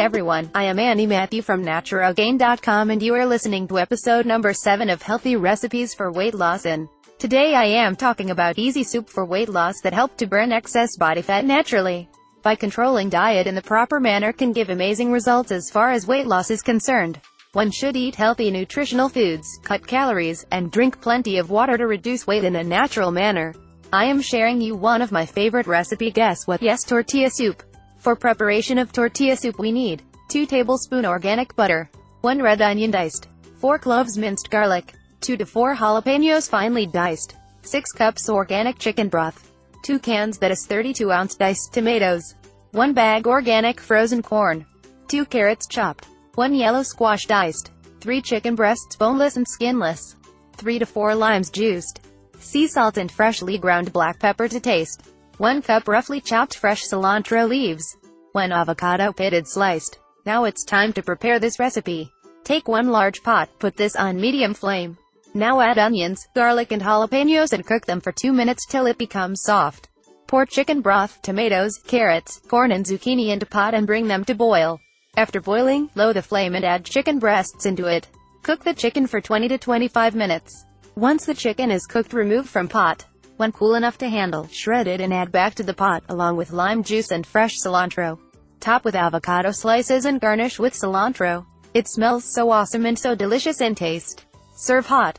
everyone, I am Annie Matthew from NaturoGain.com and you are listening to episode number 7 of Healthy Recipes for Weight Loss and today I am talking about easy soup for weight loss that help to burn excess body fat naturally. By controlling diet in the proper manner can give amazing results as far as weight loss is concerned. One should eat healthy nutritional foods, cut calories, and drink plenty of water to reduce weight in a natural manner. I am sharing you one of my favorite recipe guess what yes tortilla soup. For preparation of tortilla soup we need 2 tablespoon organic butter, 1 red onion diced, 4 cloves minced garlic, 2 to 4 jalapenos finely diced, 6 cups organic chicken broth, 2 cans that is 32 ounce diced tomatoes, 1 bag organic frozen corn, 2 carrots chopped, 1 yellow squash diced, 3 chicken breasts boneless and skinless, 3 to 4 limes juiced, sea salt and freshly ground black pepper to taste, 1 cup roughly chopped fresh cilantro leaves. 1 avocado pitted sliced. Now it's time to prepare this recipe. Take one large pot, put this on medium flame. Now add onions, garlic and jalapenos and cook them for 2 minutes till it becomes soft. Pour chicken broth, tomatoes, carrots, corn and zucchini into pot and bring them to boil. After boiling, lower the flame and add chicken breasts into it. Cook the chicken for 20 to 25 minutes. Once the chicken is cooked remove from pot. When cool enough to handle, shred it and add back to the pot, along with lime juice and fresh cilantro. Top with avocado slices and garnish with cilantro. It smells so awesome and so delicious in taste. Serve hot.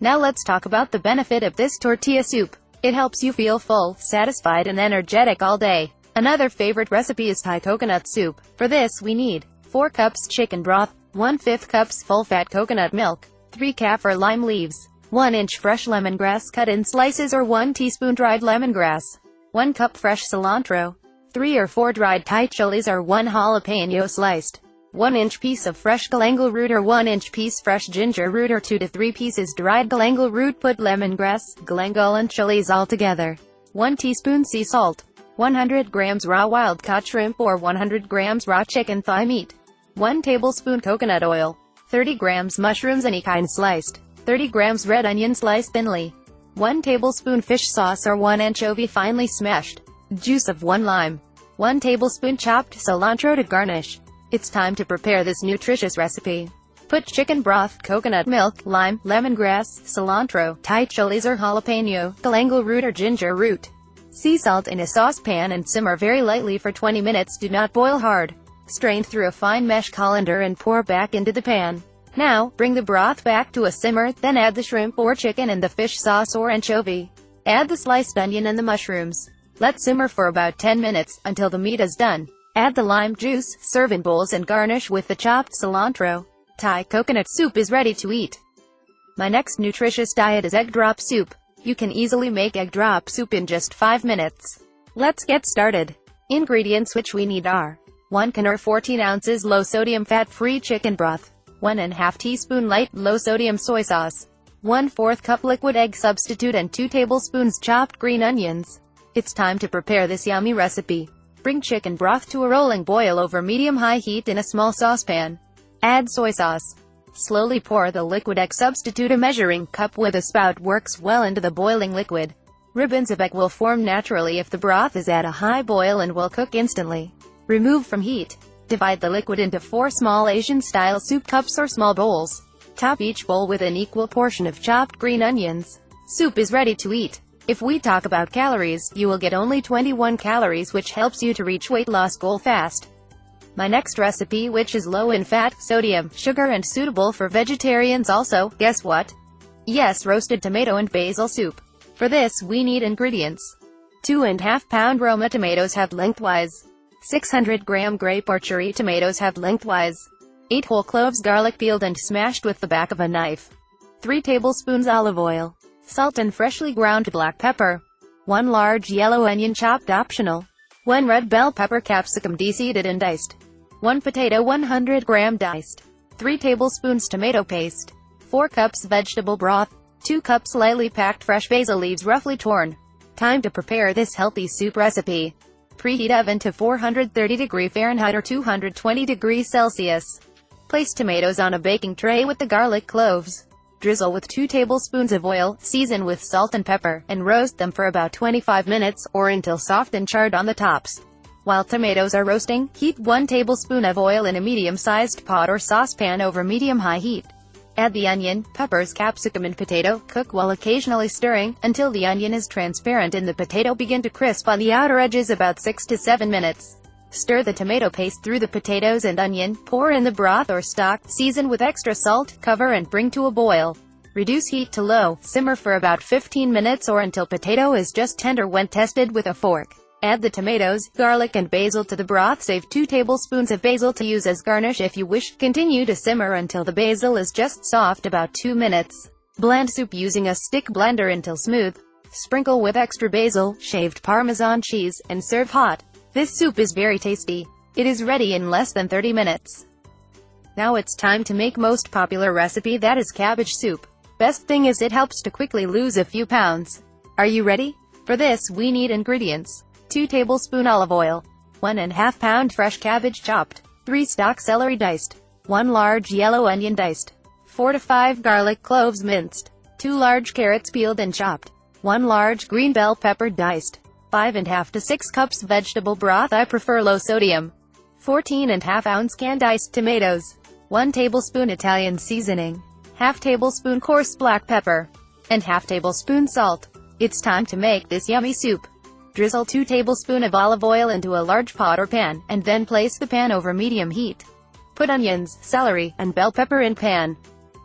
Now let's talk about the benefit of this tortilla soup. It helps you feel full, satisfied and energetic all day. Another favorite recipe is Thai coconut soup. For this we need 4 cups chicken broth, 1 5 cups full-fat coconut milk, 3 kaffir lime leaves, 1 inch fresh lemongrass cut in slices or 1 teaspoon dried lemongrass, 1 cup fresh cilantro, 3 or 4 dried Thai chilies or 1 jalapeno sliced, 1 inch piece of fresh galangal root or 1 inch piece fresh ginger root or 2 to 3 pieces dried galangal root. Put lemongrass, galangal and chilies all together, 1 teaspoon sea salt, 100 grams raw wild-caught shrimp or 100 grams raw chicken thigh meat, 1 tablespoon coconut oil, 30 grams mushrooms any kind sliced, 30 grams red onion sliced thinly, 1 tablespoon fish sauce or 1 anchovy finely smashed, juice of 1 lime, 1 tablespoon chopped cilantro to garnish. It's time to prepare this nutritious recipe. Put chicken broth, coconut milk, lime, lemongrass, cilantro, Thai chilies or jalapeno, galangal root or ginger root. Sea salt in a saucepan and simmer very lightly for 20 minutes do not boil hard. Strain through a fine mesh colander and pour back into the pan. Now, bring the broth back to a simmer, then add the shrimp or chicken and the fish sauce or anchovy. Add the sliced onion and the mushrooms. Let simmer for about 10 minutes, until the meat is done. Add the lime juice, serve in bowls and garnish with the chopped cilantro. Thai coconut soup is ready to eat. My next nutritious diet is egg drop soup. You can easily make egg drop soup in just 5 minutes. Let's get started. Ingredients which we need are 1 can or 14 ounces low sodium fat-free chicken broth, 1 and half teaspoon light, low-sodium soy sauce, 1 4th cup liquid egg substitute and 2 tablespoons chopped green onions. It's time to prepare this yummy recipe. Bring chicken broth to a rolling boil over medium-high heat in a small saucepan. Add soy sauce. Slowly pour the liquid egg substitute a measuring cup with a spout works well into the boiling liquid. Ribbons of egg will form naturally if the broth is at a high boil and will cook instantly. Remove from heat. Divide the liquid into four small Asian-style soup cups or small bowls. Top each bowl with an equal portion of chopped green onions. Soup is ready to eat. If we talk about calories, you will get only 21 calories which helps you to reach weight loss goal fast. My next recipe which is low in fat, sodium, sugar and suitable for vegetarians also, guess what? Yes, roasted tomato and basil soup. For this, we need ingredients. Two and half pound Roma tomatoes halved lengthwise. 600 gram grape or cherry tomatoes halved lengthwise. 8 whole cloves garlic peeled and smashed with the back of a knife. 3 tablespoons olive oil. Salt and freshly ground black pepper. 1 large yellow onion chopped optional. 1 red bell pepper capsicum deseeded and diced. 1 potato 100 gram diced. 3 tablespoons tomato paste. 4 cups vegetable broth. 2 cups lightly packed fresh basil leaves roughly torn. Time to prepare this healthy soup recipe. Preheat oven to 430 degree Fahrenheit or 220 degrees Celsius. Place tomatoes on a baking tray with the garlic cloves. Drizzle with 2 tablespoons of oil, season with salt and pepper, and roast them for about 25 minutes, or until soft and charred on the tops. While tomatoes are roasting, heat 1 tablespoon of oil in a medium-sized pot or saucepan over medium-high heat. Add the onion, peppers, capsicum and potato, cook while occasionally stirring, until the onion is transparent and the potato begin to crisp on the outer edges about 6 to 7 minutes. Stir the tomato paste through the potatoes and onion, pour in the broth or stock, season with extra salt, cover and bring to a boil. Reduce heat to low, simmer for about 15 minutes or until potato is just tender when tested with a fork. Add the tomatoes, garlic and basil to the broth. Save 2 tablespoons of basil to use as garnish if you wish. Continue to simmer until the basil is just soft about 2 minutes. Blend soup using a stick blender until smooth. Sprinkle with extra basil, shaved Parmesan cheese, and serve hot. This soup is very tasty. It is ready in less than 30 minutes. Now it's time to make most popular recipe that is cabbage soup. Best thing is it helps to quickly lose a few pounds. Are you ready? For this we need ingredients. 2 tablespoon olive oil, 1 and half pound fresh cabbage chopped, 3 stalk celery diced, 1 large yellow onion diced, 4 to 5 garlic cloves minced, 2 large carrots peeled and chopped, 1 large green bell pepper diced, 5 and half to 6 cups vegetable broth I prefer low sodium, 14 and half ounce canned diced tomatoes, 1 tablespoon Italian seasoning, half tablespoon coarse black pepper, and half tablespoon salt. It's time to make this yummy soup. Drizzle 2 tablespoon of olive oil into a large pot or pan, and then place the pan over medium heat. Put onions, celery, and bell pepper in pan.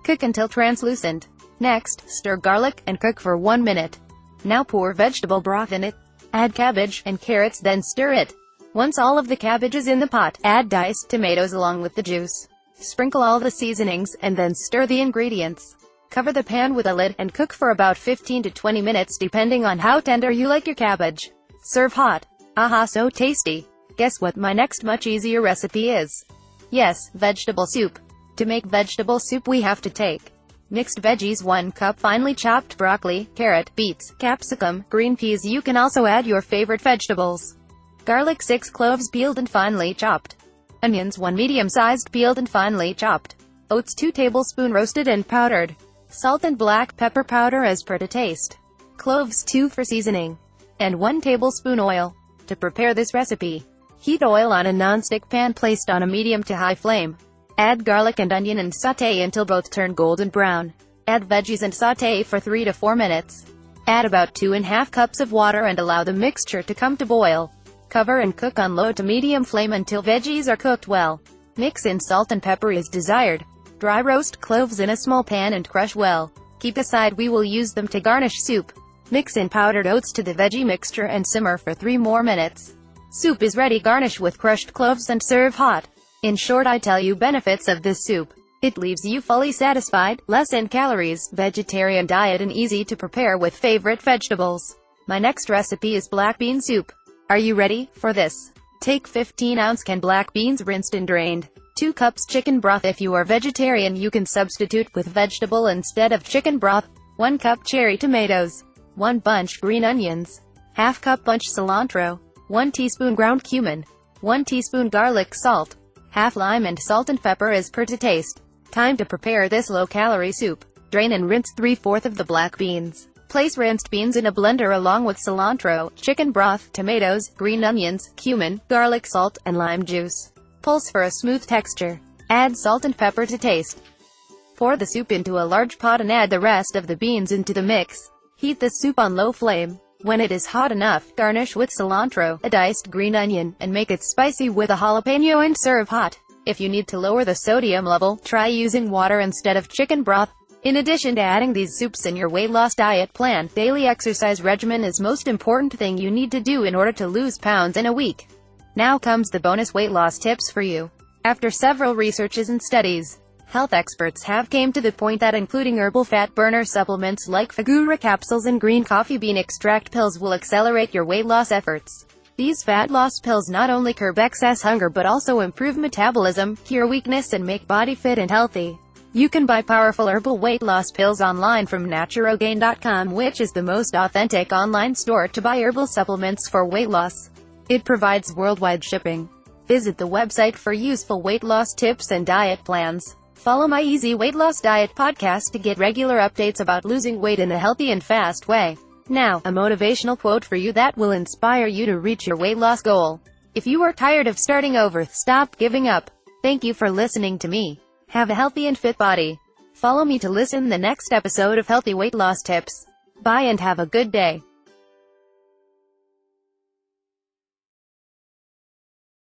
Cook until translucent. Next, stir garlic, and cook for 1 minute. Now pour vegetable broth in it. Add cabbage and carrots then stir it. Once all of the cabbage is in the pot, add diced tomatoes along with the juice. Sprinkle all the seasonings, and then stir the ingredients. Cover the pan with a lid, and cook for about 15 to 20 minutes depending on how tender you like your cabbage. Serve hot. Aha so tasty. Guess what my next much easier recipe is? Yes, vegetable soup. To make vegetable soup we have to take mixed veggies 1 cup finely chopped broccoli, carrot, beets, capsicum, green peas you can also add your favorite vegetables. Garlic 6 cloves peeled and finely chopped. Onions 1 medium-sized peeled and finely chopped. Oats 2 tablespoon roasted and powdered. Salt and black pepper powder as per to taste. Cloves 2 for seasoning and 1 tablespoon oil. To prepare this recipe, heat oil on a non-stick pan placed on a medium to high flame. Add garlic and onion and sauté until both turn golden brown. Add veggies and sauté for 3 to 4 minutes. Add about 2 and half cups of water and allow the mixture to come to boil. Cover and cook on low to medium flame until veggies are cooked well. Mix in salt and pepper as desired. Dry roast cloves in a small pan and crush well. Keep aside we will use them to garnish soup. Mix in powdered oats to the veggie mixture and simmer for 3 more minutes. Soup is ready garnish with crushed cloves and serve hot. In short I tell you benefits of this soup. It leaves you fully satisfied, less in calories, vegetarian diet and easy to prepare with favorite vegetables. My next recipe is black bean soup. Are you ready for this? Take 15 ounce can black beans rinsed and drained. 2 cups chicken broth if you are vegetarian you can substitute with vegetable instead of chicken broth. 1 cup cherry tomatoes. 1 bunch green onions, half cup bunch cilantro, 1 teaspoon ground cumin, 1 teaspoon garlic salt, half lime and salt and pepper as per to taste. Time to prepare this low-calorie soup. Drain and rinse 3 4 of the black beans. Place rinsed beans in a blender along with cilantro, chicken broth, tomatoes, green onions, cumin, garlic salt, and lime juice. Pulse for a smooth texture. Add salt and pepper to taste. Pour the soup into a large pot and add the rest of the beans into the mix. Heat the soup on low flame. When it is hot enough, garnish with cilantro, a diced green onion, and make it spicy with a jalapeno and serve hot. If you need to lower the sodium level, try using water instead of chicken broth. In addition to adding these soups in your weight loss diet plan, daily exercise regimen is most important thing you need to do in order to lose pounds in a week. Now comes the bonus weight loss tips for you. After several researches and studies, Health experts have came to the point that including herbal fat burner supplements like Figura capsules and green coffee bean extract pills will accelerate your weight loss efforts. These fat loss pills not only curb excess hunger but also improve metabolism, cure weakness and make body fit and healthy. You can buy powerful herbal weight loss pills online from NaturoGain.com which is the most authentic online store to buy herbal supplements for weight loss. It provides worldwide shipping. Visit the website for useful weight loss tips and diet plans. Follow my Easy Weight Loss Diet podcast to get regular updates about losing weight in a healthy and fast way. Now, a motivational quote for you that will inspire you to reach your weight loss goal. If you are tired of starting over, stop giving up. Thank you for listening to me. Have a healthy and fit body. Follow me to listen the next episode of Healthy Weight Loss Tips. Bye and have a good day.